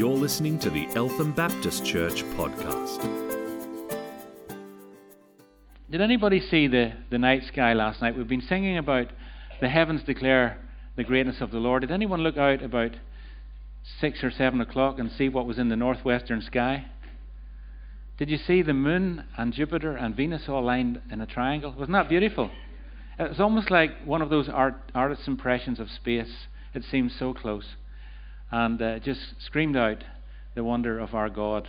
You're listening to the Eltham Baptist Church podcast. Did anybody see the, the night sky last night? We've been singing about the heavens declare the greatness of the Lord. Did anyone look out about six or seven o'clock and see what was in the northwestern sky? Did you see the moon and Jupiter and Venus all lined in a triangle? Wasn't that beautiful? It was almost like one of those art, artist's impressions of space. It seemed so close and uh, just screamed out the wonder of our God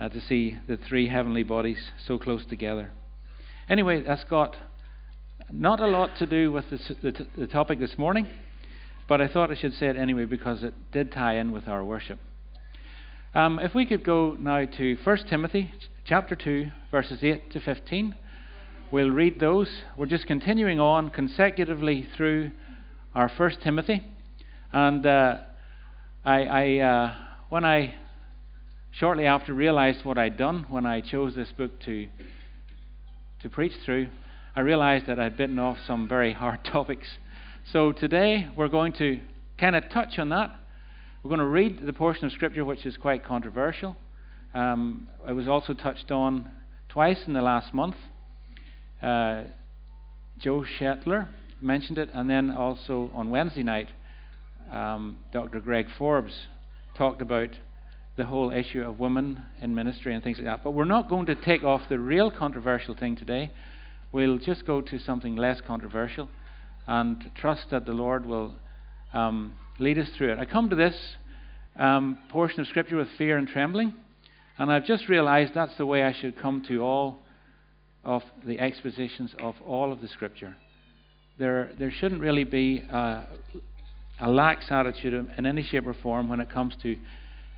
uh, to see the three heavenly bodies so close together. Anyway, that's got not a lot to do with the, the, the topic this morning, but I thought I should say it anyway because it did tie in with our worship. Um, if we could go now to 1 Timothy chapter 2, verses 8 to 15, we'll read those. We're just continuing on consecutively through our 1 Timothy. And uh, I, I uh, when I shortly after realized what I'd done when I chose this book to to preach through, I realized that I'd bitten off some very hard topics. So today we're going to kind of touch on that. We're going to read the portion of Scripture which is quite controversial. Um, it was also touched on twice in the last month. Uh, Joe Shetler mentioned it, and then also on Wednesday night, um, Dr. Greg Forbes talked about the whole issue of women in ministry and things like that. But we're not going to take off the real controversial thing today. We'll just go to something less controversial and trust that the Lord will um, lead us through it. I come to this um, portion of Scripture with fear and trembling, and I've just realized that's the way I should come to all of the expositions of all of the Scripture. There, there shouldn't really be. Uh, a lax attitude in any shape or form when it comes to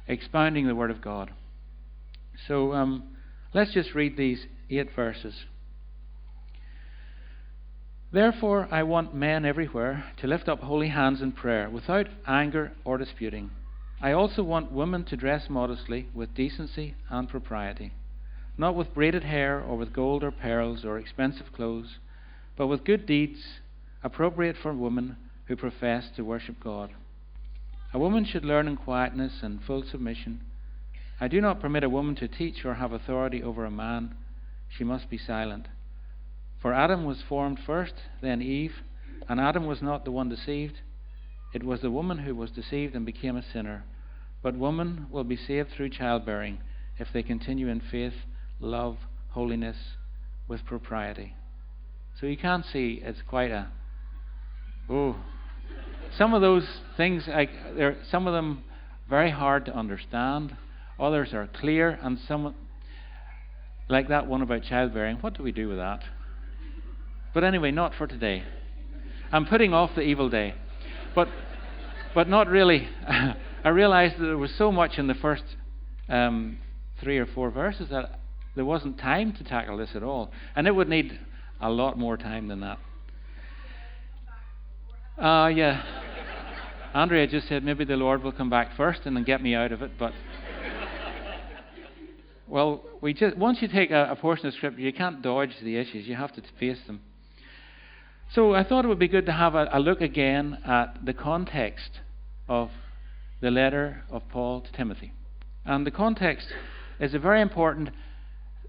expounding the Word of God. So um, let's just read these eight verses. Therefore, I want men everywhere to lift up holy hands in prayer, without anger or disputing. I also want women to dress modestly, with decency and propriety, not with braided hair or with gold or pearls or expensive clothes, but with good deeds appropriate for women who profess to worship God. A woman should learn in quietness and full submission. I do not permit a woman to teach or have authority over a man. She must be silent. For Adam was formed first, then Eve, and Adam was not the one deceived. It was the woman who was deceived and became a sinner. But woman will be saved through childbearing if they continue in faith, love, holiness, with propriety. So you can see it's quite a oh some of those things, like, some of them very hard to understand. Others are clear, and some, like that one about childbearing, what do we do with that? But anyway, not for today. I'm putting off the evil day, but but not really. I realized that there was so much in the first um, three or four verses that there wasn't time to tackle this at all, and it would need a lot more time than that. Uh, yeah. Andrea just said maybe the Lord will come back first and then get me out of it, but. well, we just once you take a, a portion of Scripture, you can't dodge the issues. You have to face them. So I thought it would be good to have a, a look again at the context of the letter of Paul to Timothy. And the context is a very important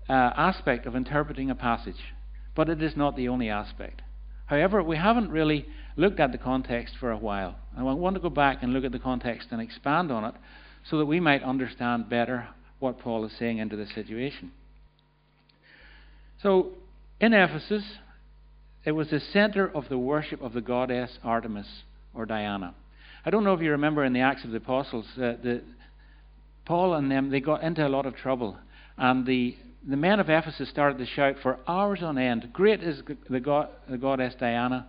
uh, aspect of interpreting a passage, but it is not the only aspect. However, we haven't really looked at the context for a while. And I want to go back and look at the context and expand on it so that we might understand better what Paul is saying into the situation. So, in Ephesus, it was the center of the worship of the goddess Artemis or Diana. I don't know if you remember in the Acts of the Apostles, uh, Paul and them they got into a lot of trouble, and the the men of Ephesus started to shout for hours on end, Great is the, god, the goddess Diana.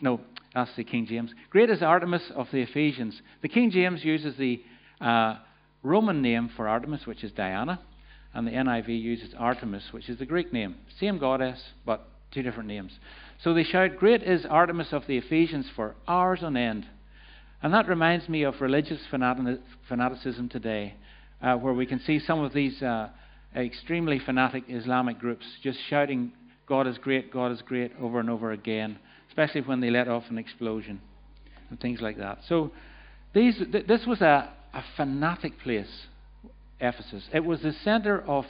No, that's the King James. Great is Artemis of the Ephesians. The King James uses the uh, Roman name for Artemis, which is Diana, and the NIV uses Artemis, which is the Greek name. Same goddess, but two different names. So they shout, Great is Artemis of the Ephesians for hours on end. And that reminds me of religious fanaticism today, uh, where we can see some of these. Uh, extremely fanatic Islamic groups just shouting, God is great, God is great, over and over again, especially when they let off an explosion and things like that. So these, th- this was a, a fanatic place, Ephesus. It was the center of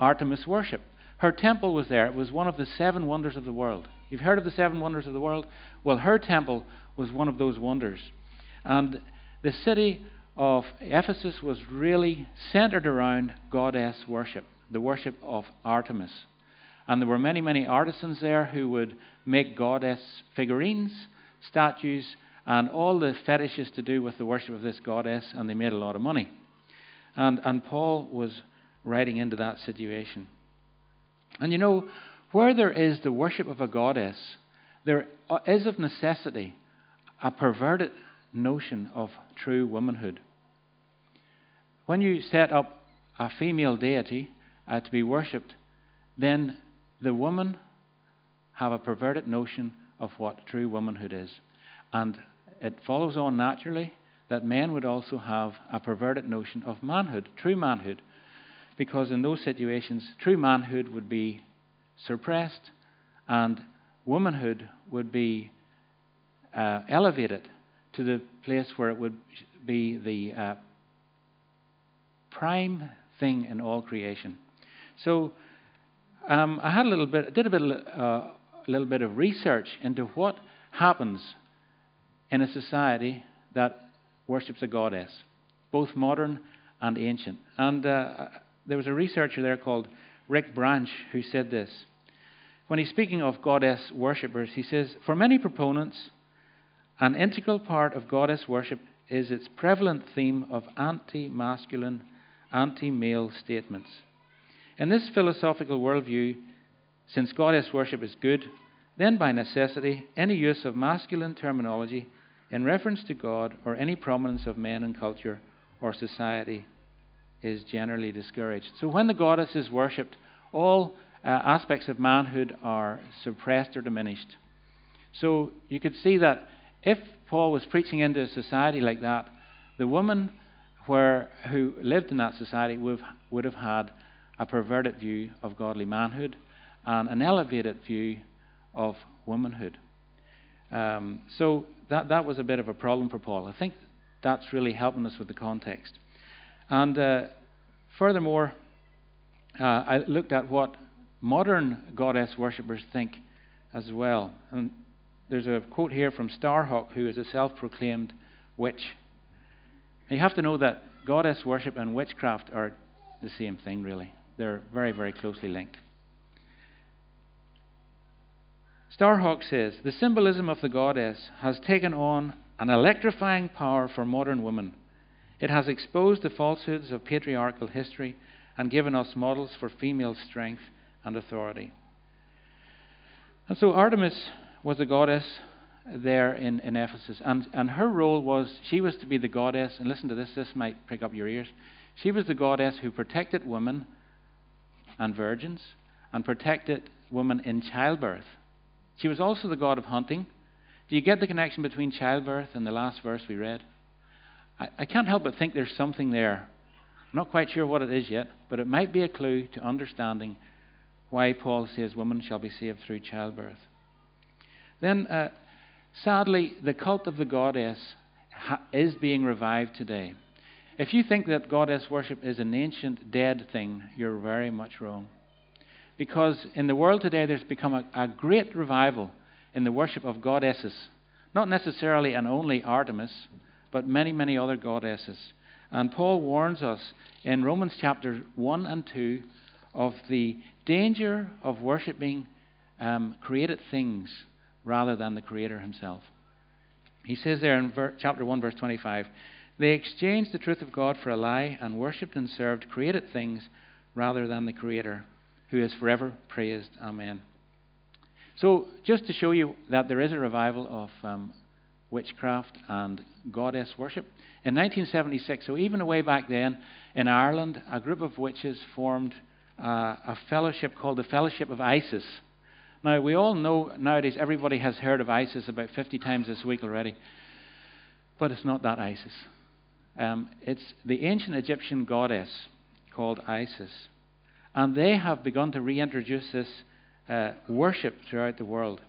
Artemis worship. Her temple was there. It was one of the seven wonders of the world. You've heard of the seven wonders of the world? Well, her temple was one of those wonders. And the city of Ephesus was really centered around goddess worship, the worship of Artemis. And there were many, many artisans there who would make goddess figurines, statues, and all the fetishes to do with the worship of this goddess, and they made a lot of money. And, and Paul was writing into that situation. And you know, where there is the worship of a goddess, there is of necessity a perverted notion of true womanhood. When you set up a female deity uh, to be worshipped, then the woman have a perverted notion of what true womanhood is. And it follows on naturally that men would also have a perverted notion of manhood, true manhood, because in those situations, true manhood would be suppressed and womanhood would be uh, elevated to the place where it would be the uh, prime thing in all creation. So um, I had a little bit, did a bit, uh, a little bit of research into what happens in a society that worships a goddess, both modern and ancient. And uh, there was a researcher there called Rick Branch who said this. When he's speaking of goddess worshippers, he says, For many proponents, an integral part of goddess worship is its prevalent theme of anti masculine, anti male statements. In this philosophical worldview, since goddess worship is good, then by necessity, any use of masculine terminology in reference to God or any prominence of men in culture or society is generally discouraged. So when the goddess is worshipped, all uh, aspects of manhood are suppressed or diminished. So you could see that if Paul was preaching into a society like that, the woman where, who lived in that society would would have had a perverted view of godly manhood and an elevated view of womanhood. Um, so that, that was a bit of a problem for Paul. I think that's really helping us with the context. And uh, furthermore, uh, I looked at what modern goddess worshippers think as well. And there's a quote here from Starhawk, who is a self proclaimed witch. You have to know that goddess worship and witchcraft are the same thing, really. They're very, very closely linked. Starhawk says the symbolism of the goddess has taken on an electrifying power for modern women. It has exposed the falsehoods of patriarchal history and given us models for female strength and authority. And so Artemis was a goddess there in, in Ephesus, and, and her role was she was to be the goddess, and listen to this, this might prick up your ears. She was the goddess who protected women and virgins and protected women in childbirth. She was also the god of hunting. Do you get the connection between childbirth and the last verse we read? I, I can't help but think there's something there. I'm not quite sure what it is yet, but it might be a clue to understanding why Paul says women shall be saved through childbirth. Then, uh, sadly, the cult of the goddess is being revived today. If you think that goddess worship is an ancient, dead thing, you're very much wrong. Because in the world today, there's become a, a great revival in the worship of goddesses. Not necessarily and only Artemis, but many, many other goddesses. And Paul warns us in Romans chapter 1 and 2 of the danger of worshipping um, created things rather than the Creator Himself. He says there in ver- chapter 1, verse 25 they exchanged the truth of God for a lie and worshipped and served created things rather than the Creator who is forever praised. Amen. So, just to show you that there is a revival of um, witchcraft and goddess worship, in 1976, so even way back then, in Ireland, a group of witches formed uh, a fellowship called the Fellowship of Isis. Now, we all know nowadays everybody has heard of Isis about 50 times this week already, but it's not that Isis. Um, it's the ancient Egyptian goddess called Isis. And they have begun to reintroduce this uh, worship throughout the world.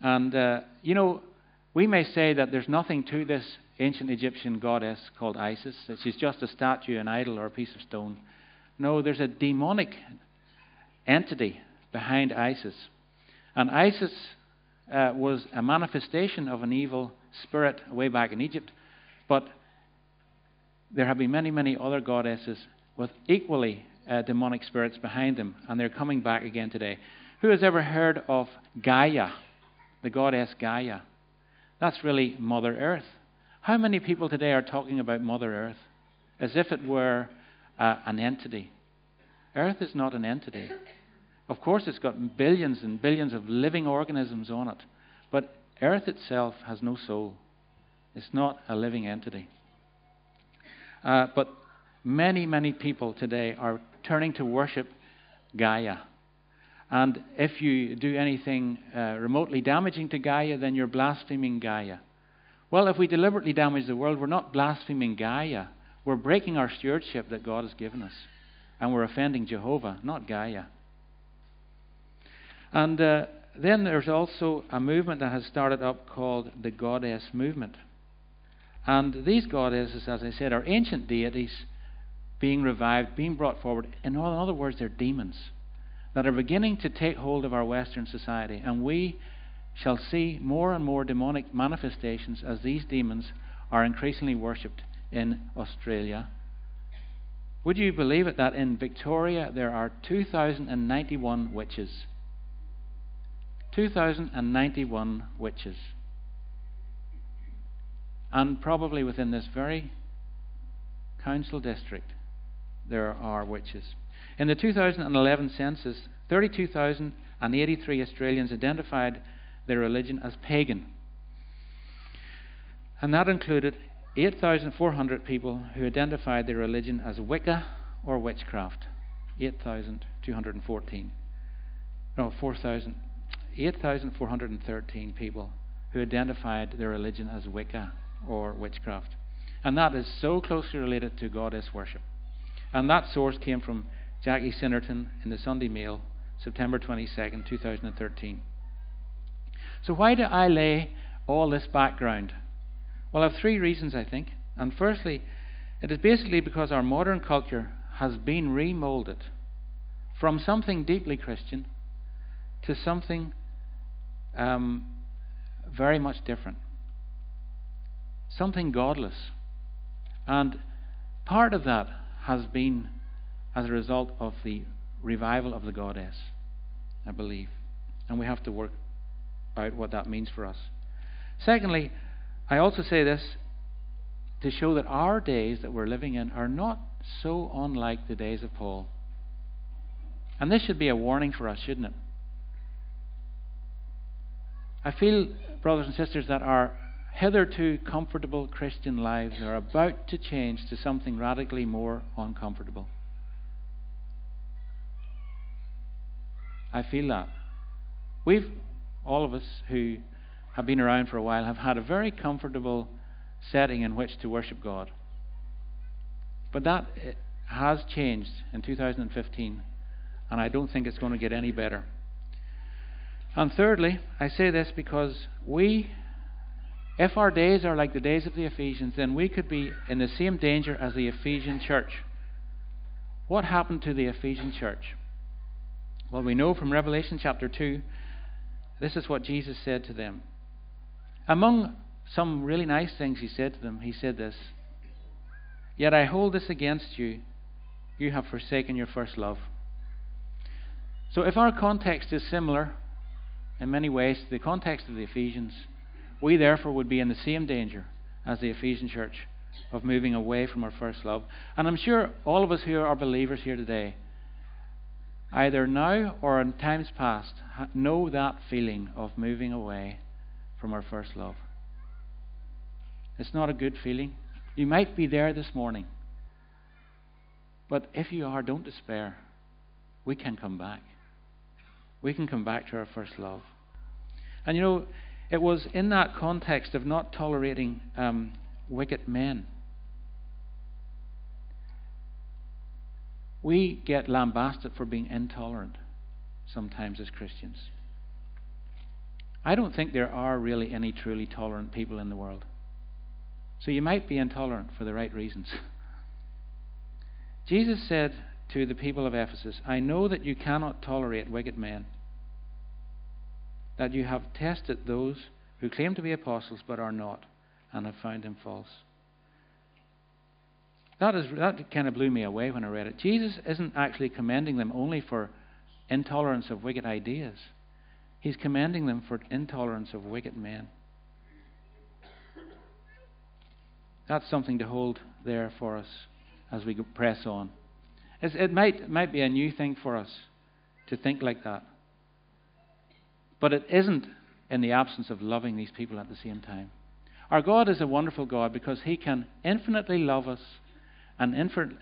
And, uh, you know, we may say that there's nothing to this ancient Egyptian goddess called Isis, that she's just a statue, an idol, or a piece of stone. No, there's a demonic entity behind Isis. And Isis uh, was a manifestation of an evil spirit way back in Egypt. But there have been many, many other goddesses with equally uh, demonic spirits behind them, and they're coming back again today. Who has ever heard of Gaia, the goddess Gaia? That's really Mother Earth. How many people today are talking about Mother Earth as if it were uh, an entity? Earth is not an entity. Of course, it's got billions and billions of living organisms on it, but Earth itself has no soul. It's not a living entity. Uh, but many, many people today are turning to worship Gaia. And if you do anything uh, remotely damaging to Gaia, then you're blaspheming Gaia. Well, if we deliberately damage the world, we're not blaspheming Gaia. We're breaking our stewardship that God has given us. And we're offending Jehovah, not Gaia. And uh, then there's also a movement that has started up called the Goddess Movement. And these goddesses, as I said, are ancient deities being revived, being brought forward. In other words, they're demons that are beginning to take hold of our Western society. And we shall see more and more demonic manifestations as these demons are increasingly worshipped in Australia. Would you believe it that in Victoria there are 2,091 witches? 2,091 witches. And probably within this very council district, there are witches. In the 2011 census, 32,083 Australians identified their religion as pagan. And that included 8,400 people who identified their religion as Wicca or witchcraft. 8,214. No, 4,000. 8,413 people who identified their religion as Wicca or witchcraft. And that is so closely related to goddess worship. And that source came from Jackie Sinnerton in the Sunday Mail, September 22nd, 2013. So, why do I lay all this background? Well, I have three reasons, I think. And firstly, it is basically because our modern culture has been remolded from something deeply Christian to something um, very much different, something godless. And part of that has been as a result of the revival of the goddess, I believe. And we have to work out what that means for us. Secondly, I also say this to show that our days that we're living in are not so unlike the days of Paul. And this should be a warning for us, shouldn't it? I feel, brothers and sisters, that our hitherto comfortable Christian lives are about to change to something radically more uncomfortable. I feel that. We've, all of us who have been around for a while, have had a very comfortable setting in which to worship God. But that eh, has changed in 2015, and I don't think it's going to get any better. And thirdly, I say this because we, if our days are like the days of the Ephesians, then we could be in the same danger as the Ephesian church. What happened to the Ephesian church? Well, we know from Revelation chapter 2, this is what Jesus said to them. Among some really nice things he said to them, he said this Yet I hold this against you. You have forsaken your first love. So, if our context is similar in many ways to the context of the Ephesians, we therefore would be in the same danger as the Ephesian church of moving away from our first love. And I'm sure all of us who are believers here today either now or in times past, know that feeling of moving away from our first love. It's not a good feeling. You might be there this morning. But if you are, don't despair. We can come back. We can come back to our first love. And you know, it was in that context of not tolerating um, wicked men We get lambasted for being intolerant sometimes as Christians. I don't think there are really any truly tolerant people in the world. So you might be intolerant for the right reasons. Jesus said to the people of Ephesus, I know that you cannot tolerate wicked men, that you have tested those who claim to be apostles but are not, and have found them false. That, is, that kind of blew me away when I read it. Jesus isn't actually commending them only for intolerance of wicked ideas, He's commending them for intolerance of wicked men. That's something to hold there for us as we press on. It's, it might, might be a new thing for us to think like that. But it isn't in the absence of loving these people at the same time. Our God is a wonderful God because He can infinitely love us and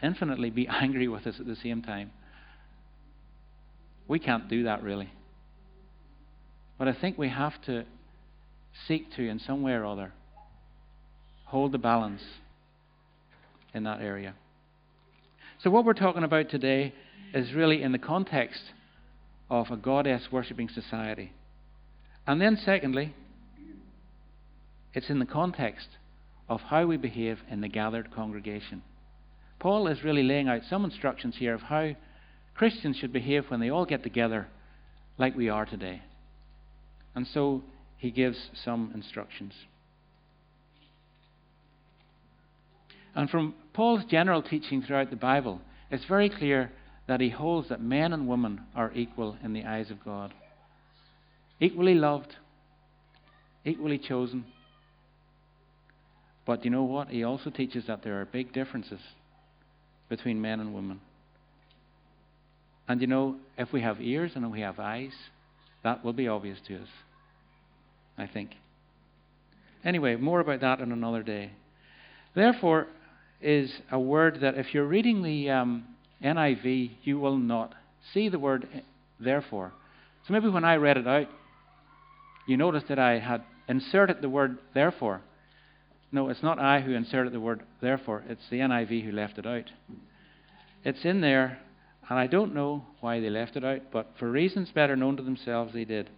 infinitely be angry with us at the same time. We can't do that really. But I think we have to seek to, in some way or other, hold the balance in that area. So, what we're talking about today is really in the context of a goddess worshipping society. And then, secondly, it's in the context of how we behave in the gathered congregation. Paul is really laying out some instructions here of how Christians should behave when they all get together like we are today. And so he gives some instructions. And from Paul's general teaching throughout the Bible, it's very clear that he holds that men and women are equal in the eyes of God. Equally loved, equally chosen. But you know what? He also teaches that there are big differences between men and women. And you know, if we have ears and we have eyes, that will be obvious to us, I think. Anyway, more about that on another day. Therefore, is a word that if you're reading the um, NIV, you will not see the word therefore. So maybe when I read it out, you noticed that I had inserted the word therefore. No, it's not I who inserted the word therefore, it's the NIV who left it out. It's in there, and I don't know why they left it out, but for reasons better known to themselves, they did.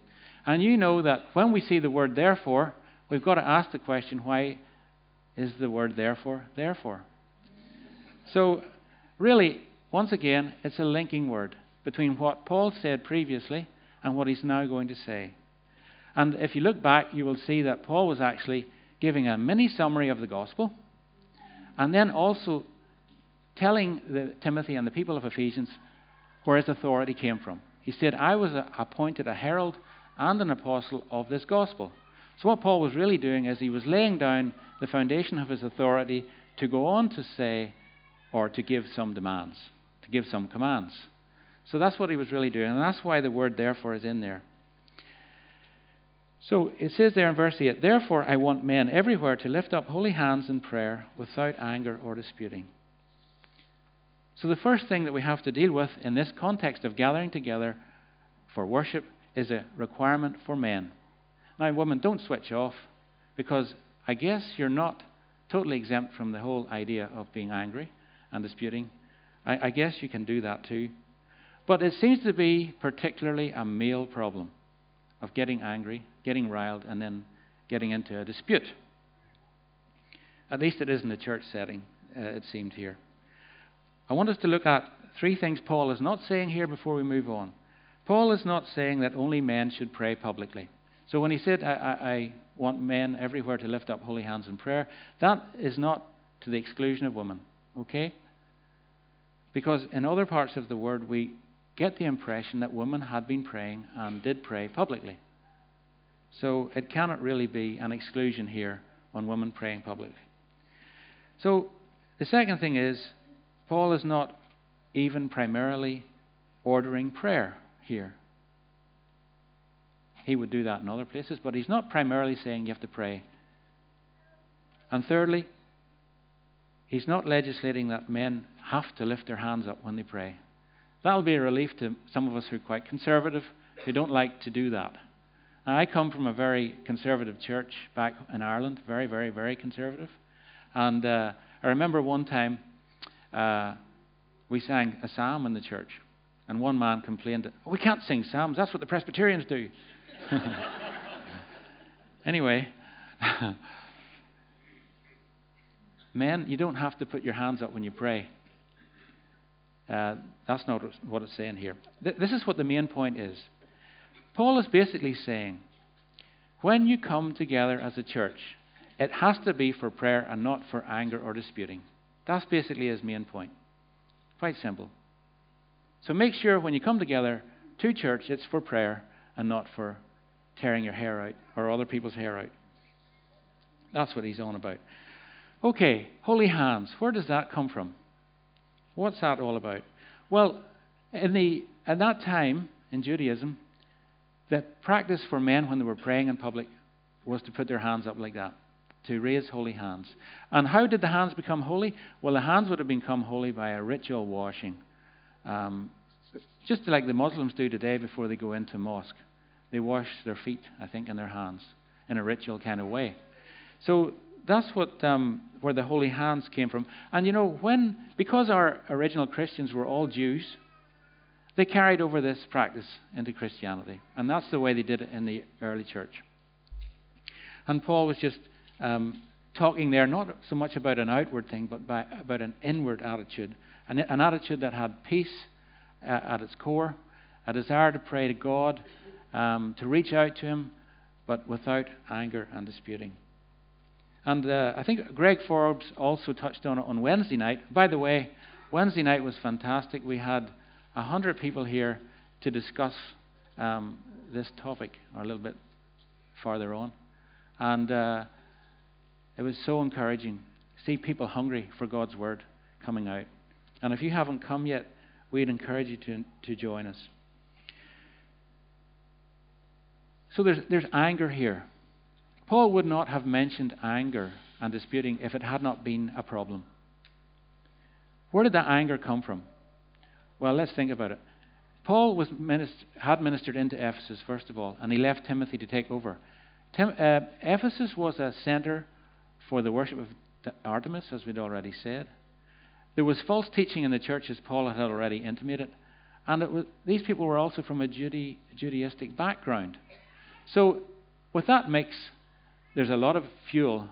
And you know that when we see the word therefore, we've got to ask the question why is the word therefore therefore? So, really, once again, it's a linking word between what Paul said previously and what he's now going to say. And if you look back, you will see that Paul was actually giving a mini summary of the gospel, and then also telling the, Timothy and the people of Ephesians where his authority came from. He said, I was a, appointed a herald and an apostle of this gospel. So, what Paul was really doing is he was laying down the foundation of his authority to go on to say, or to give some demands, to give some commands. So, that's what he was really doing, and that's why the word therefore is in there. So it says there in verse 8, Therefore I want men everywhere to lift up holy hands in prayer without anger or disputing. So the first thing that we have to deal with in this context of gathering together for worship is a requirement for men. Now, women, don't switch off because I guess you're not totally exempt from the whole idea of being angry and disputing. I, I guess you can do that too. But it seems to be particularly a male problem of getting angry, getting riled, and then getting into a dispute. At least it is in the church setting, uh, it seemed here. I want us to look at three things Paul is not saying here before we move on. Paul is not saying that only men should pray publicly. So when he said, I, I, I want men everywhere to lift up holy hands in prayer, that is not to the exclusion of women. Okay? Because in other parts of the word, we get the impression that women had been praying and did pray publicly. So it cannot really be an exclusion here on women praying publicly. So the second thing is, Paul is not even primarily ordering prayer here. He would do that in other places, but he's not primarily saying you have to pray. And thirdly, he's not legislating that men have to lift their hands up when they pray. That'll be a relief to some of us who are quite conservative, who don't like to do that. Now, I come from a very conservative church back in Ireland, very, very, very conservative. And uh, I remember one time uh, we sang a psalm in the church, and one man complained, oh, We can't sing psalms, that's what the Presbyterians do. Anyway, men, you don't have to put your hands up when you pray. Uh, that's not what it's saying here. Th- this is what the main point is. Paul is basically saying when you come together as a church, it has to be for prayer and not for anger or disputing. That's basically his main point. Quite simple. So make sure when you come together to church, it's for prayer and not for tearing your hair out or other people's hair out. That's what he's on about. Okay, holy hands. Where does that come from? What's that all about? Well, in the at that time in Judaism, the practice for men when they were praying in public was to put their hands up like that, to raise holy hands. And how did the hands become holy? Well, the hands would have become holy by a ritual washing, um, just like the Muslims do today before they go into mosque. They wash their feet, I think, and their hands in a ritual kind of way. So that's what um, where the holy hands came from. And you know, when because our original Christians were all Jews, they carried over this practice into Christianity, and that's the way they did it in the early church. And Paul was just um, talking there not so much about an outward thing, but by, about an inward attitude, an, an attitude that had peace uh, at its core, a desire to pray to God, um, to reach out to Him, but without anger and disputing. And uh, I think Greg Forbes also touched on it on Wednesday night. By the way, Wednesday night was fantastic. We had 100 people here to discuss um, this topic, or a little bit farther on. And uh, it was so encouraging. See people hungry for God's Word coming out. And if you haven't come yet, we'd encourage you to, to join us. So there's, there's anger here. Paul would not have mentioned anger and disputing if it had not been a problem. Where did that anger come from? Well, let's think about it. Paul was minister, had ministered into Ephesus, first of all, and he left Timothy to take over. Tim, uh, Ephesus was a center for the worship of Artemis, as we'd already said. There was false teaching in the church, as Paul had already intimated, and was, these people were also from a Judaistic background. So, with that mix, there's a lot of fuel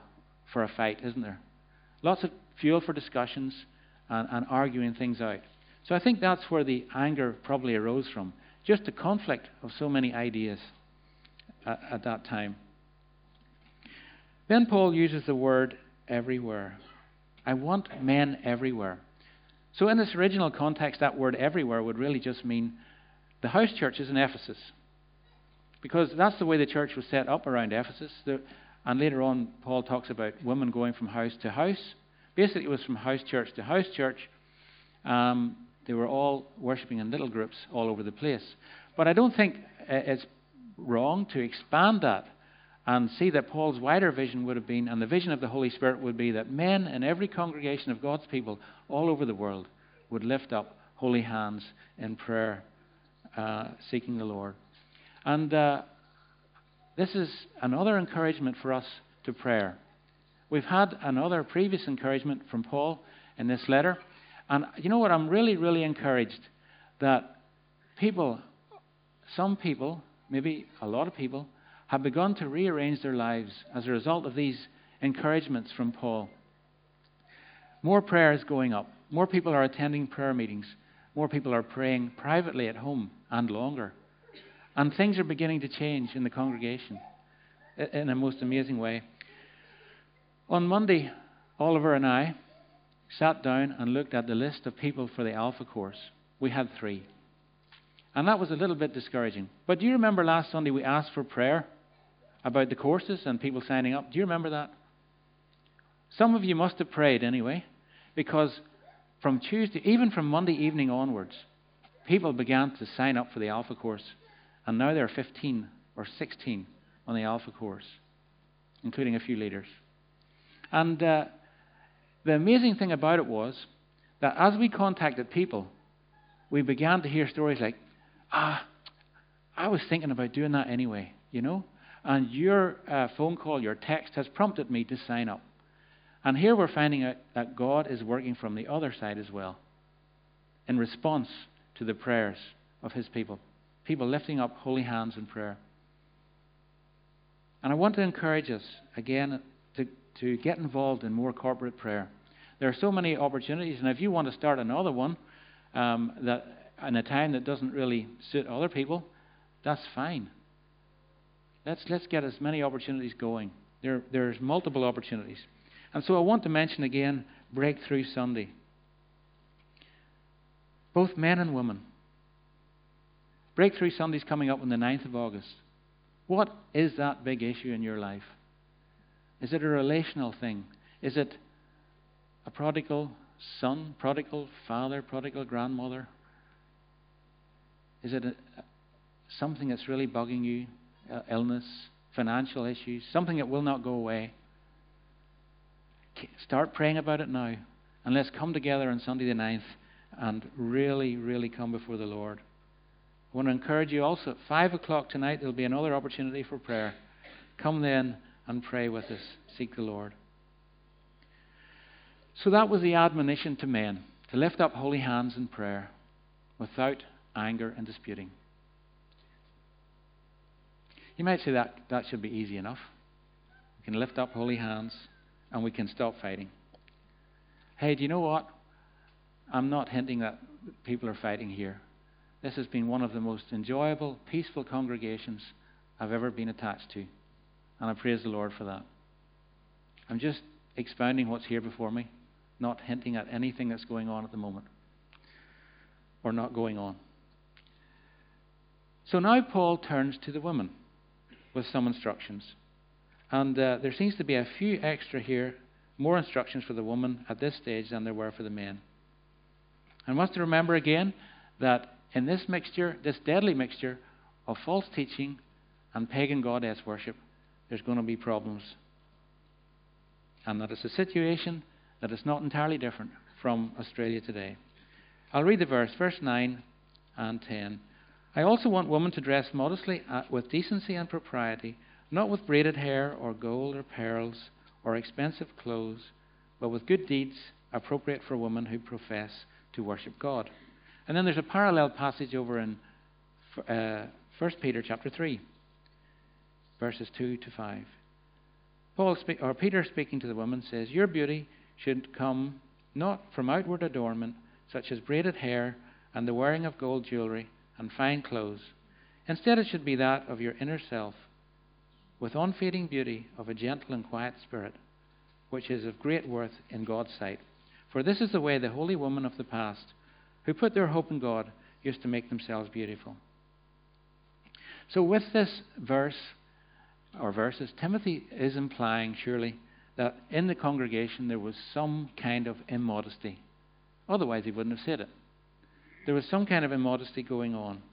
for a fight, isn't there? Lots of fuel for discussions and, and arguing things out. So I think that's where the anger probably arose from. Just the conflict of so many ideas at, at that time. Then Paul uses the word everywhere. I want men everywhere. So, in this original context, that word everywhere would really just mean the house churches in Ephesus. Because that's the way the church was set up around Ephesus. The, and later on, Paul talks about women going from house to house. Basically, it was from house church to house church. Um, they were all worshipping in little groups all over the place. But I don't think it's wrong to expand that and see that Paul's wider vision would have been, and the vision of the Holy Spirit would be, that men in every congregation of God's people all over the world would lift up holy hands in prayer, uh, seeking the Lord. And uh, this is another encouragement for us to prayer. We've had another previous encouragement from Paul in this letter. And you know what? I'm really, really encouraged that people, some people, maybe a lot of people, have begun to rearrange their lives as a result of these encouragements from Paul. More prayer is going up. More people are attending prayer meetings. More people are praying privately at home and longer. And things are beginning to change in the congregation in a most amazing way. On Monday, Oliver and I sat down and looked at the list of people for the Alpha course. We had three. And that was a little bit discouraging. But do you remember last Sunday we asked for prayer about the courses and people signing up? Do you remember that? Some of you must have prayed anyway, because from Tuesday, even from Monday evening onwards, people began to sign up for the Alpha course. And now there are 15 or 16 on the Alpha course, including a few leaders. And uh, the amazing thing about it was that as we contacted people, we began to hear stories like, ah, I was thinking about doing that anyway, you know? And your uh, phone call, your text has prompted me to sign up. And here we're finding out that God is working from the other side as well in response to the prayers of his people people lifting up holy hands in prayer. And I want to encourage us, again, to, to get involved in more corporate prayer. There are so many opportunities, and if you want to start another one um, that in a time that doesn't really suit other people, that's fine. Let's, let's get as many opportunities going. There, there's multiple opportunities. And so I want to mention again Breakthrough Sunday. Both men and women. Breakthrough Sunday is coming up on the 9th of August. What is that big issue in your life? Is it a relational thing? Is it a prodigal son, prodigal father, prodigal grandmother? Is it a, something that's really bugging you? Uh, illness, financial issues, something that will not go away? Start praying about it now. And let's come together on Sunday the 9th and really, really come before the Lord. I want to encourage you also at 5 o'clock tonight, there'll be another opportunity for prayer. Come then and pray with us. Seek the Lord. So that was the admonition to men to lift up holy hands in prayer without anger and disputing. You might say that that should be easy enough. We can lift up holy hands and we can stop fighting. Hey, do you know what? I'm not hinting that people are fighting here. This has been one of the most enjoyable, peaceful congregations I've ever been attached to. And I praise the Lord for that. I'm just expounding what's here before me, not hinting at anything that's going on at the moment or not going on. So now Paul turns to the women with some instructions. And uh, there seems to be a few extra here, more instructions for the woman at this stage than there were for the men. And want to remember again that in this mixture, this deadly mixture of false teaching and pagan goddess worship, there's going to be problems. And that is a situation that is not entirely different from Australia today. I'll read the verse, verse 9 and 10. I also want women to dress modestly uh, with decency and propriety, not with braided hair or gold or pearls or expensive clothes, but with good deeds appropriate for women who profess to worship God. And then there's a parallel passage over in uh, 1 Peter chapter 3, verses 2 to 5. Paul speak, or Peter speaking to the woman says, Your beauty should come not from outward adornment, such as braided hair and the wearing of gold jewelry and fine clothes. Instead, it should be that of your inner self, with unfading beauty of a gentle and quiet spirit, which is of great worth in God's sight. For this is the way the holy woman of the past, who put their hope in God, used to make themselves beautiful. So, with this verse, or verses, Timothy is implying, surely, that in the congregation there was some kind of immodesty. Otherwise, he wouldn't have said it. There was some kind of immodesty going on.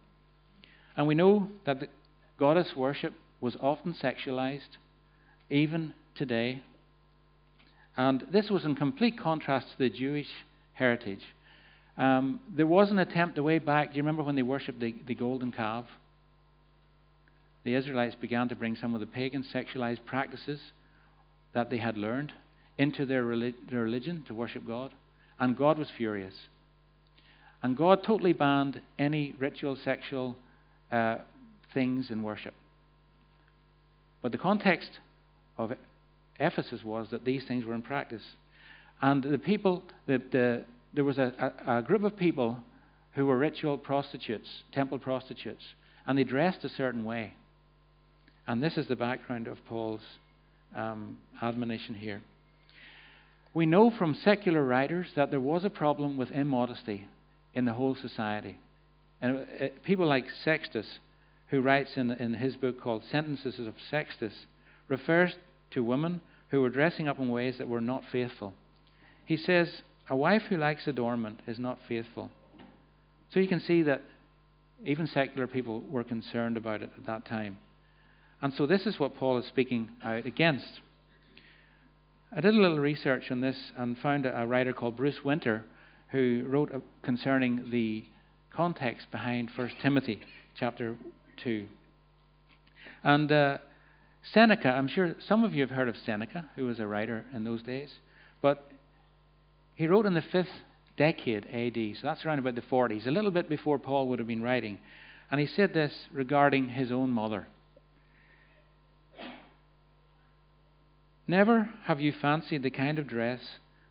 And we know that the goddess worship was often sexualized, even today. And this was in complete contrast to the Jewish heritage. Um, there was an attempt way back. Do you remember when they worshipped the, the golden calf? The Israelites began to bring some of the pagan sexualized practices that they had learned into their, their religion to worship God. And God was furious. And God totally banned any ritual sexual uh, things in worship. But the context of Ephesus was that these things were in practice. And the people, the, the, there was a, a, a group of people who were ritual prostitutes, temple prostitutes, and they dressed a certain way. And this is the background of Paul's um, admonition here. We know from secular writers that there was a problem with immodesty in the whole society. And uh, people like Sextus, who writes in, in his book called Sentences of Sextus, refers to women who were dressing up in ways that were not faithful. He says, A wife who likes adornment is not faithful. So you can see that even secular people were concerned about it at that time. And so this is what Paul is speaking out against. I did a little research on this and found a writer called Bruce Winter who wrote concerning the context behind 1 Timothy chapter 2. And uh, Seneca, I'm sure some of you have heard of Seneca, who was a writer in those days, but he wrote in the 5th decade AD, so that's around about the 40s, a little bit before Paul would have been writing. And he said this regarding his own mother. Never have you fancied the kind of dress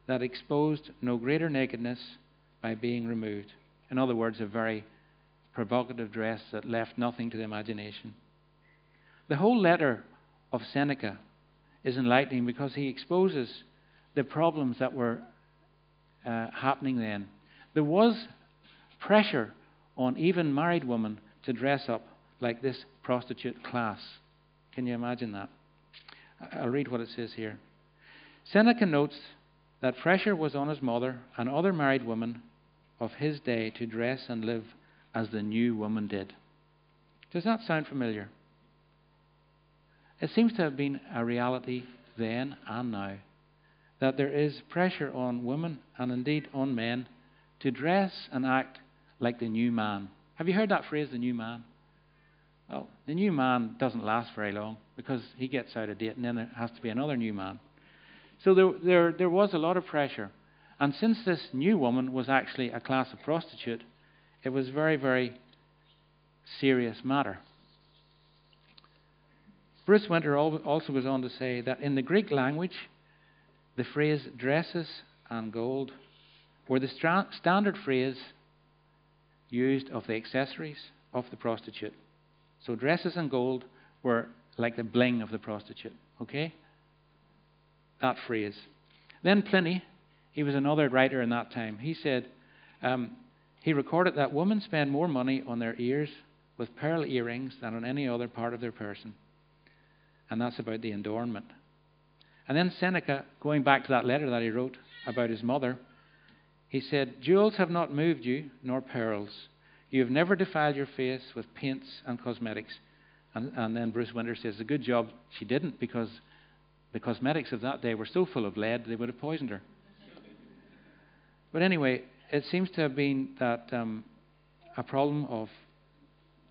that exposed no greater nakedness by being removed. In other words, a very provocative dress that left nothing to the imagination. The whole letter of Seneca is enlightening because he exposes the problems that were uh, happening then. There was pressure on even married women to dress up like this prostitute class. Can you imagine that? I'll read what it says here. Seneca notes that pressure was on his mother and other married women of his day to dress and live as the new woman did. Does that sound familiar? It seems to have been a reality then and now that there is pressure on women and indeed on men to dress and act like the new man. Have you heard that phrase, the new man? Well, the new man doesn't last very long because he gets out of date and then there has to be another new man. So there, there, there was a lot of pressure. And since this new woman was actually a class of prostitute, it was a very, very serious matter. Bruce Winter also goes on to say that in the Greek language, the phrase dresses and gold were the stra- standard phrase used of the accessories of the prostitute. So dresses and gold were like the bling of the prostitute. Okay? That phrase. Then Pliny, he was another writer in that time, he said, um, he recorded that women spend more money on their ears with pearl earrings than on any other part of their person. And that's about the adornment. And then Seneca, going back to that letter that he wrote about his mother, he said, Jewels have not moved you, nor pearls. You have never defiled your face with paints and cosmetics. And, and then Bruce Winter says, A good job she didn't, because the cosmetics of that day were so full of lead they would have poisoned her. But anyway, it seems to have been that um, a problem of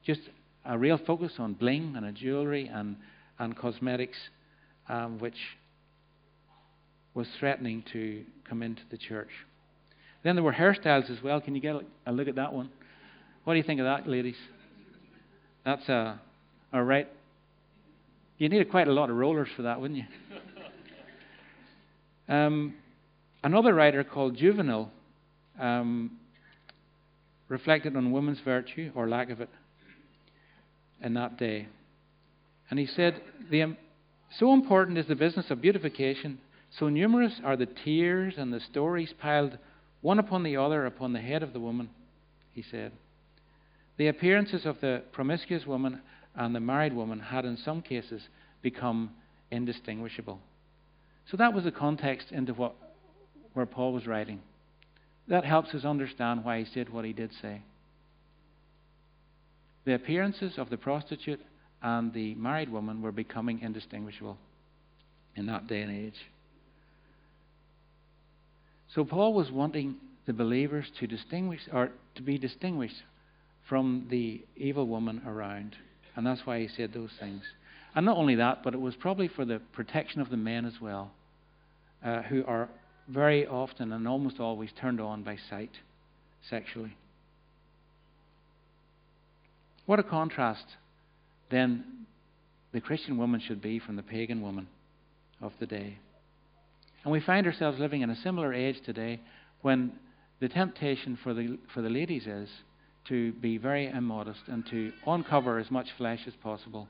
just a real focus on bling and jewelry and, and cosmetics, um, which was threatening to come into the church. Then there were hairstyles as well. Can you get a look at that one? What do you think of that, ladies? That's a, all right. You needed quite a lot of rollers for that, wouldn't you? Um, another writer called Juvenal um, reflected on women's virtue or lack of it in that day. And he said, the, So important is the business of beautification, so numerous are the tiers and the stories piled one upon the other upon the head of the woman, he said. The appearances of the promiscuous woman and the married woman had, in some cases, become indistinguishable. So that was the context into what, where Paul was writing. That helps us understand why he said what he did say. The appearances of the prostitute and the married woman were becoming indistinguishable in that day and age. So Paul was wanting the believers to distinguish or to be distinguished from the evil woman around. And that's why he said those things. And not only that, but it was probably for the protection of the men as well, uh, who are very often and almost always turned on by sight sexually. What a contrast then the Christian woman should be from the pagan woman of the day. And we find ourselves living in a similar age today when the temptation for the, for the ladies is to be very immodest and to uncover as much flesh as possible.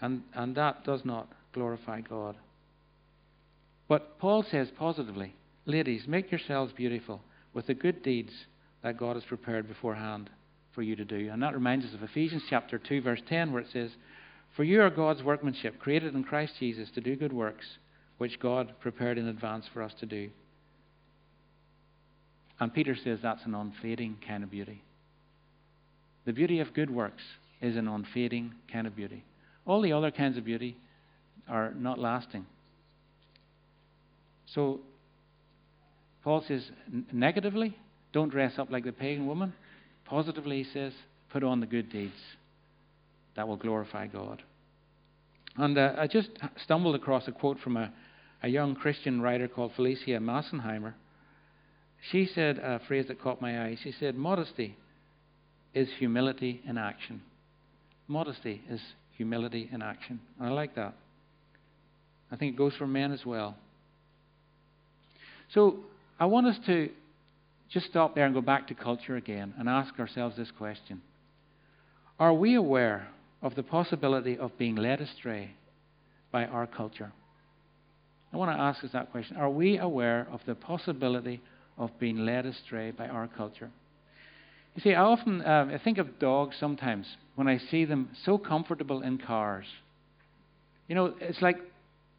And, and that does not glorify God. But Paul says positively, ladies, make yourselves beautiful with the good deeds that God has prepared beforehand for you to do. And that reminds us of Ephesians chapter 2, verse 10, where it says, For you are God's workmanship, created in Christ Jesus to do good works, which God prepared in advance for us to do. And Peter says that's an unfading kind of beauty. The beauty of good works is an unfading kind of beauty. All the other kinds of beauty are not lasting. So, Paul says negatively, don't dress up like the pagan woman. Positively, he says, put on the good deeds that will glorify God. And uh, I just stumbled across a quote from a, a young Christian writer called Felicia Massenheimer. She said a phrase that caught my eye. She said, Modesty is humility in action. Modesty is humility in action. And I like that. I think it goes for men as well. So I want us to just stop there and go back to culture again and ask ourselves this question Are we aware of the possibility of being led astray by our culture? I want to ask us that question. Are we aware of the possibility of being led astray by our culture? You see, I often uh, I think of dogs sometimes when I see them so comfortable in cars. You know, it's like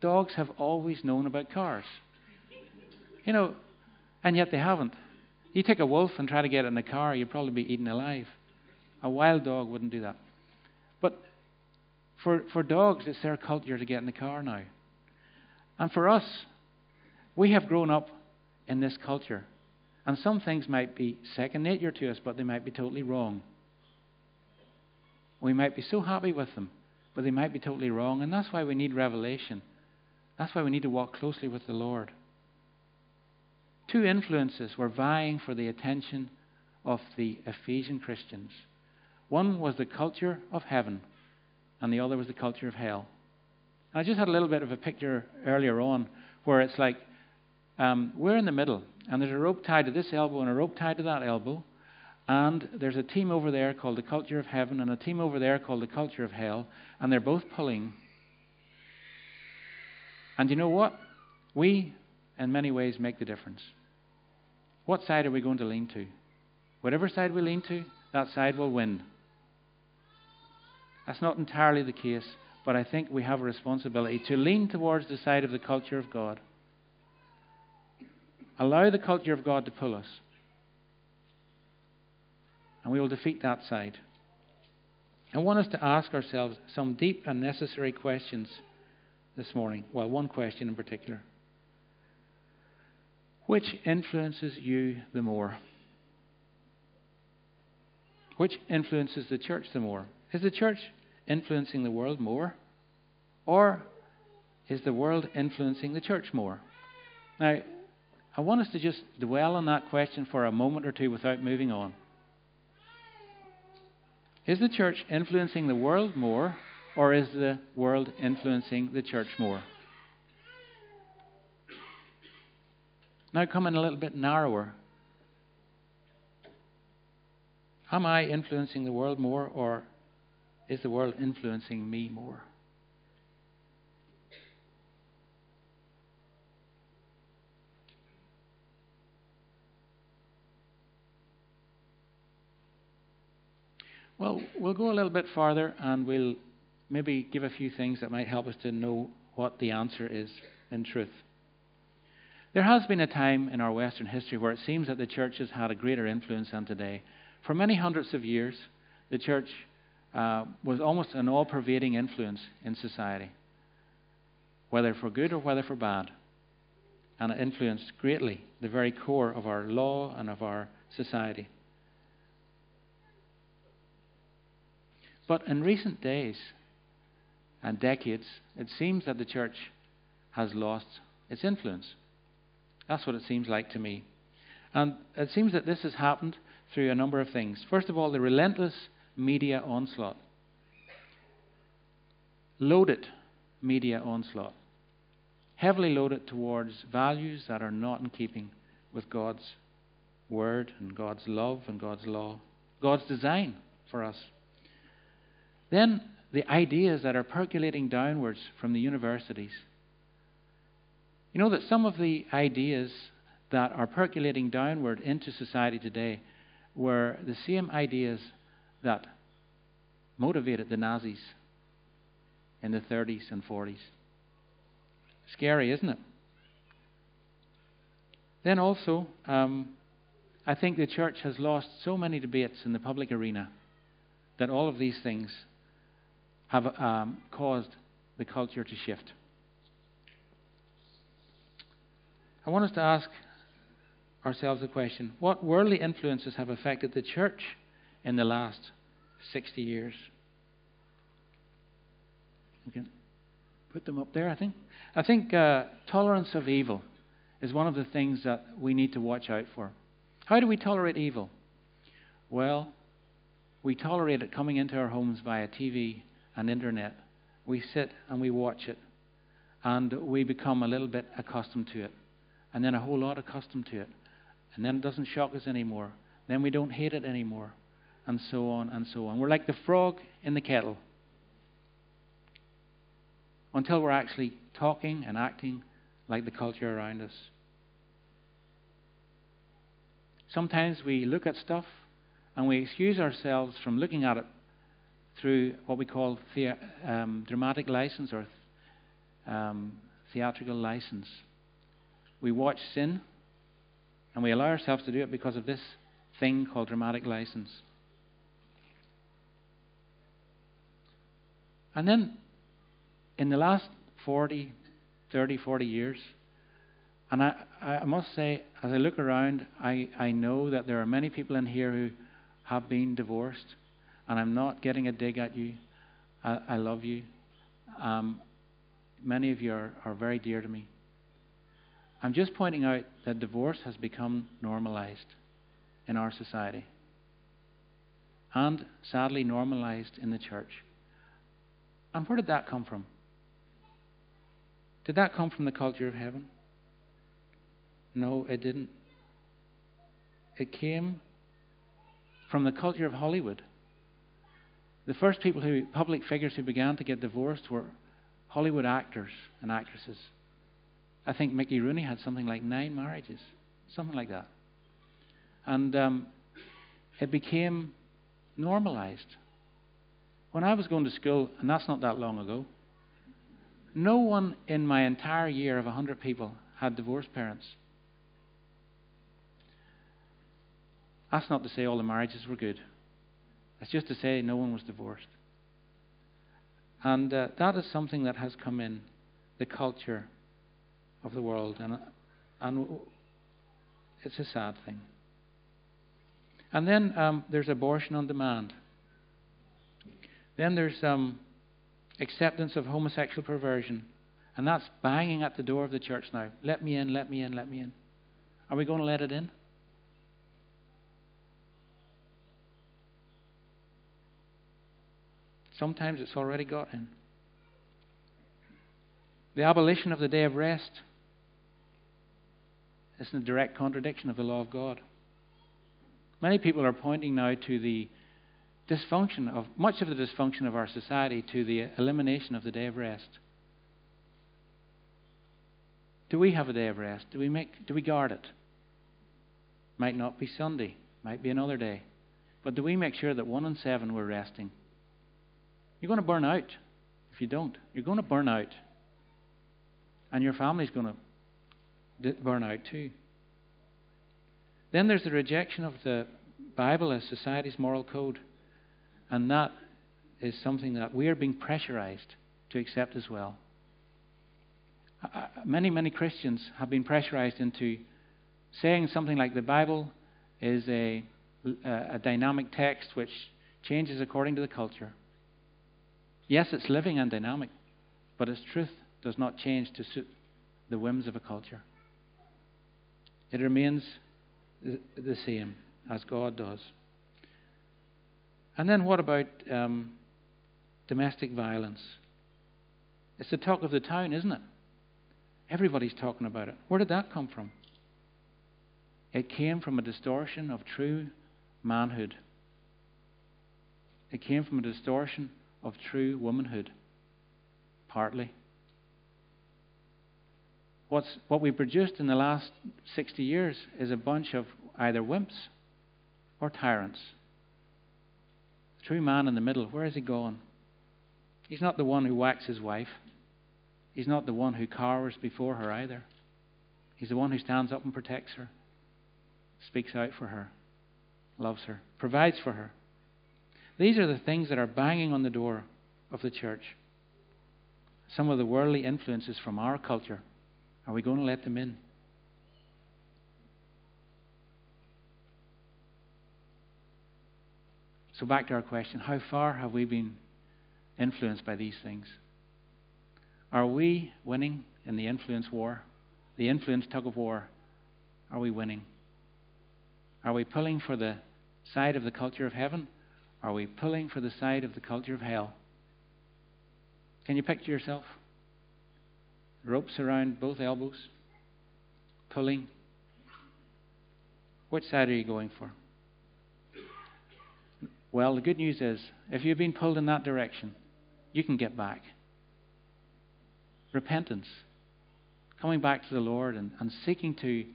dogs have always known about cars. You know, and yet they haven't. You take a wolf and try to get it in a car, you'd probably be eaten alive. A wild dog wouldn't do that. But for, for dogs, it's their culture to get in the car now. And for us, we have grown up in this culture. And some things might be second nature to us, but they might be totally wrong. We might be so happy with them, but they might be totally wrong. And that's why we need revelation. That's why we need to walk closely with the Lord. Two influences were vying for the attention of the Ephesian Christians. One was the culture of heaven, and the other was the culture of hell. I just had a little bit of a picture earlier on where it's like um, we're in the middle, and there's a rope tied to this elbow and a rope tied to that elbow, and there's a team over there called the culture of heaven and a team over there called the culture of hell, and they're both pulling. And you know what? We, in many ways, make the difference. What side are we going to lean to? Whatever side we lean to, that side will win. That's not entirely the case, but I think we have a responsibility to lean towards the side of the culture of God. Allow the culture of God to pull us. And we will defeat that side. I want us to ask ourselves some deep and necessary questions this morning. Well, one question in particular. Which influences you the more? Which influences the church the more? Is the church influencing the world more? Or is the world influencing the church more? Now, I want us to just dwell on that question for a moment or two without moving on. Is the church influencing the world more, or is the world influencing the church more? Now, coming a little bit narrower. Am I influencing the world more, or is the world influencing me more? Well, we'll go a little bit farther and we'll maybe give a few things that might help us to know what the answer is in truth. There has been a time in our Western history where it seems that the church has had a greater influence than today. For many hundreds of years, the church uh, was almost an all pervading influence in society, whether for good or whether for bad. And it influenced greatly the very core of our law and of our society. But in recent days and decades, it seems that the church has lost its influence. That's what it seems like to me. And it seems that this has happened through a number of things. First of all, the relentless media onslaught. Loaded media onslaught. Heavily loaded towards values that are not in keeping with God's word and God's love and God's law, God's design for us. Then the ideas that are percolating downwards from the universities. You know that some of the ideas that are percolating downward into society today were the same ideas that motivated the Nazis in the 30s and 40s. Scary, isn't it? Then also, um, I think the church has lost so many debates in the public arena that all of these things have um, caused the culture to shift. I want us to ask ourselves the question what worldly influences have affected the church in the last 60 years? We can put them up there, I think. I think uh, tolerance of evil is one of the things that we need to watch out for. How do we tolerate evil? Well, we tolerate it coming into our homes via TV and internet. We sit and we watch it. and we become a little bit accustomed to it, and then a whole lot accustomed to it, and then it doesn't shock us anymore. Then we don't hate it anymore, and so on and so on. We're like the frog in the kettle until we're actually talking and acting like the culture around us. Sometimes we look at stuff and we excuse ourselves from looking at it through what we call the, um, dramatic license or um, theatrical license. We watch sin and we allow ourselves to do it because of this thing called dramatic license. And then in the last 40, 30, 40 years, and I, I must say, as I look around, I, I know that there are many people in here who have been divorced, and I'm not getting a dig at you. I, I love you. Um, many of you are, are very dear to me. I'm just pointing out that divorce has become normalized in our society and sadly normalized in the church. And where did that come from? Did that come from the culture of heaven? No, it didn't. It came from the culture of Hollywood. The first people who, public figures who began to get divorced were Hollywood actors and actresses. I think Mickey Rooney had something like nine marriages, something like that. And um, it became normalized. When I was going to school, and that's not that long ago, no one in my entire year of 100 people had divorced parents. That's not to say all the marriages were good. That's just to say no one was divorced. And uh, that is something that has come in the culture of the world. And, and it's a sad thing. And then um, there's abortion on demand. Then there's um, acceptance of homosexual perversion. And that's banging at the door of the church now. Let me in, let me in, let me in. Are we going to let it in? Sometimes it's already got in. The abolition of the day of rest is in direct contradiction of the law of God. Many people are pointing now to the dysfunction of much of the dysfunction of our society to the elimination of the day of rest. Do we have a day of rest? Do we make do we guard it? Might not be Sunday, might be another day. But do we make sure that one in seven we're resting? You're going to burn out if you don't. You're going to burn out. And your family's going to burn out too. Then there's the rejection of the Bible as society's moral code. And that is something that we are being pressurized to accept as well. Many, many Christians have been pressurized into saying something like the Bible is a, a dynamic text which changes according to the culture. Yes, it's living and dynamic, but its truth does not change to suit the whims of a culture. It remains the same as God does. And then what about um, domestic violence? It's the talk of the town, isn't it? Everybody's talking about it. Where did that come from? It came from a distortion of true manhood. It came from a distortion of true womanhood, partly. What's, what we produced in the last 60 years is a bunch of either wimps or tyrants true man in the middle, where is he going? He's not the one who whacks his wife. He's not the one who cowers before her either. He's the one who stands up and protects her, speaks out for her, loves her, provides for her. These are the things that are banging on the door of the church. Some of the worldly influences from our culture. Are we going to let them in? So, back to our question how far have we been influenced by these things? Are we winning in the influence war? The influence tug of war? Are we winning? Are we pulling for the side of the culture of heaven? Are we pulling for the side of the culture of hell? Can you picture yourself? ropes around both elbows, pulling. Which side are you going for? Well, the good news is if you've been pulled in that direction, you can get back. Repentance, coming back to the Lord and, and seeking to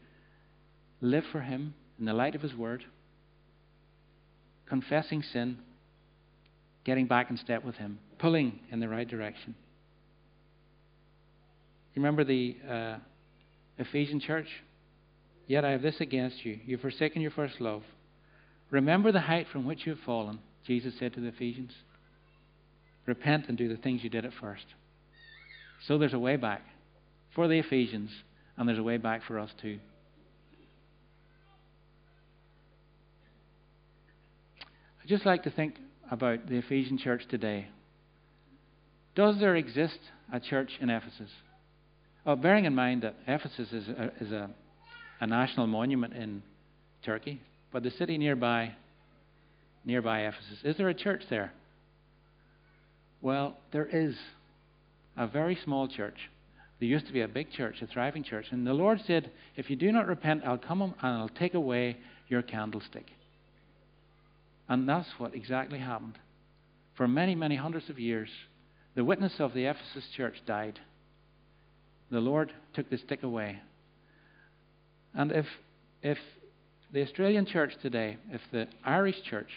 live for Him in the light of His Word, confessing sin, getting back in step with Him, pulling in the right direction. Remember the uh, Ephesian church? Yet I have this against you. You've forsaken your first love. Remember the height from which you have fallen, Jesus said to the Ephesians. Repent and do the things you did at first. So there's a way back for the Ephesians, and there's a way back for us too. I'd just like to think about the Ephesian church today. Does there exist a church in Ephesus? Oh, bearing in mind that Ephesus is a, is a, a national monument in Turkey, but the city nearby, nearby Ephesus, is there a church there? Well, there is a very small church. There used to be a big church, a thriving church. And the Lord said, If you do not repent, I'll come and I'll take away your candlestick. And that's what exactly happened. For many, many hundreds of years, the witness of the Ephesus church died the Lord took the stick away. And if, if the Australian church today, if the Irish church,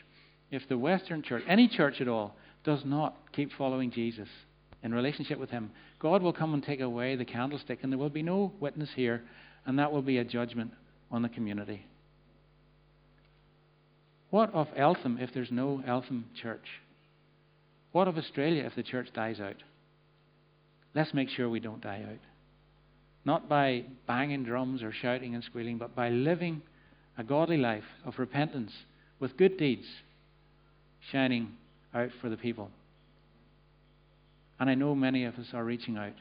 if the Western church, any church at all, does not keep following Jesus in relationship with Him, God will come and take away the candlestick, and there will be no witness here, and that will be a judgment on the community. What of Eltham if there's no Eltham church? What of Australia if the church dies out? Let's make sure we don't die out. Not by banging drums or shouting and squealing, but by living a godly life of repentance with good deeds shining out for the people. And I know many of us are reaching out.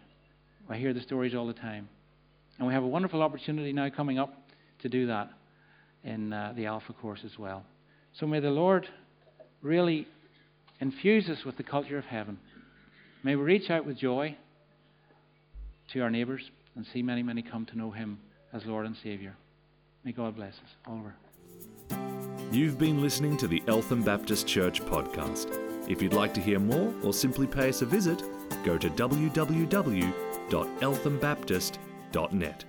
I hear the stories all the time. And we have a wonderful opportunity now coming up to do that in uh, the Alpha course as well. So may the Lord really infuse us with the culture of heaven. May we reach out with joy to our neighbours and see many, many come to know Him as Lord and Saviour. May God bless us. Oliver. You've been listening to the Eltham Baptist Church podcast. If you'd like to hear more or simply pay us a visit, go to www.elthambaptist.net.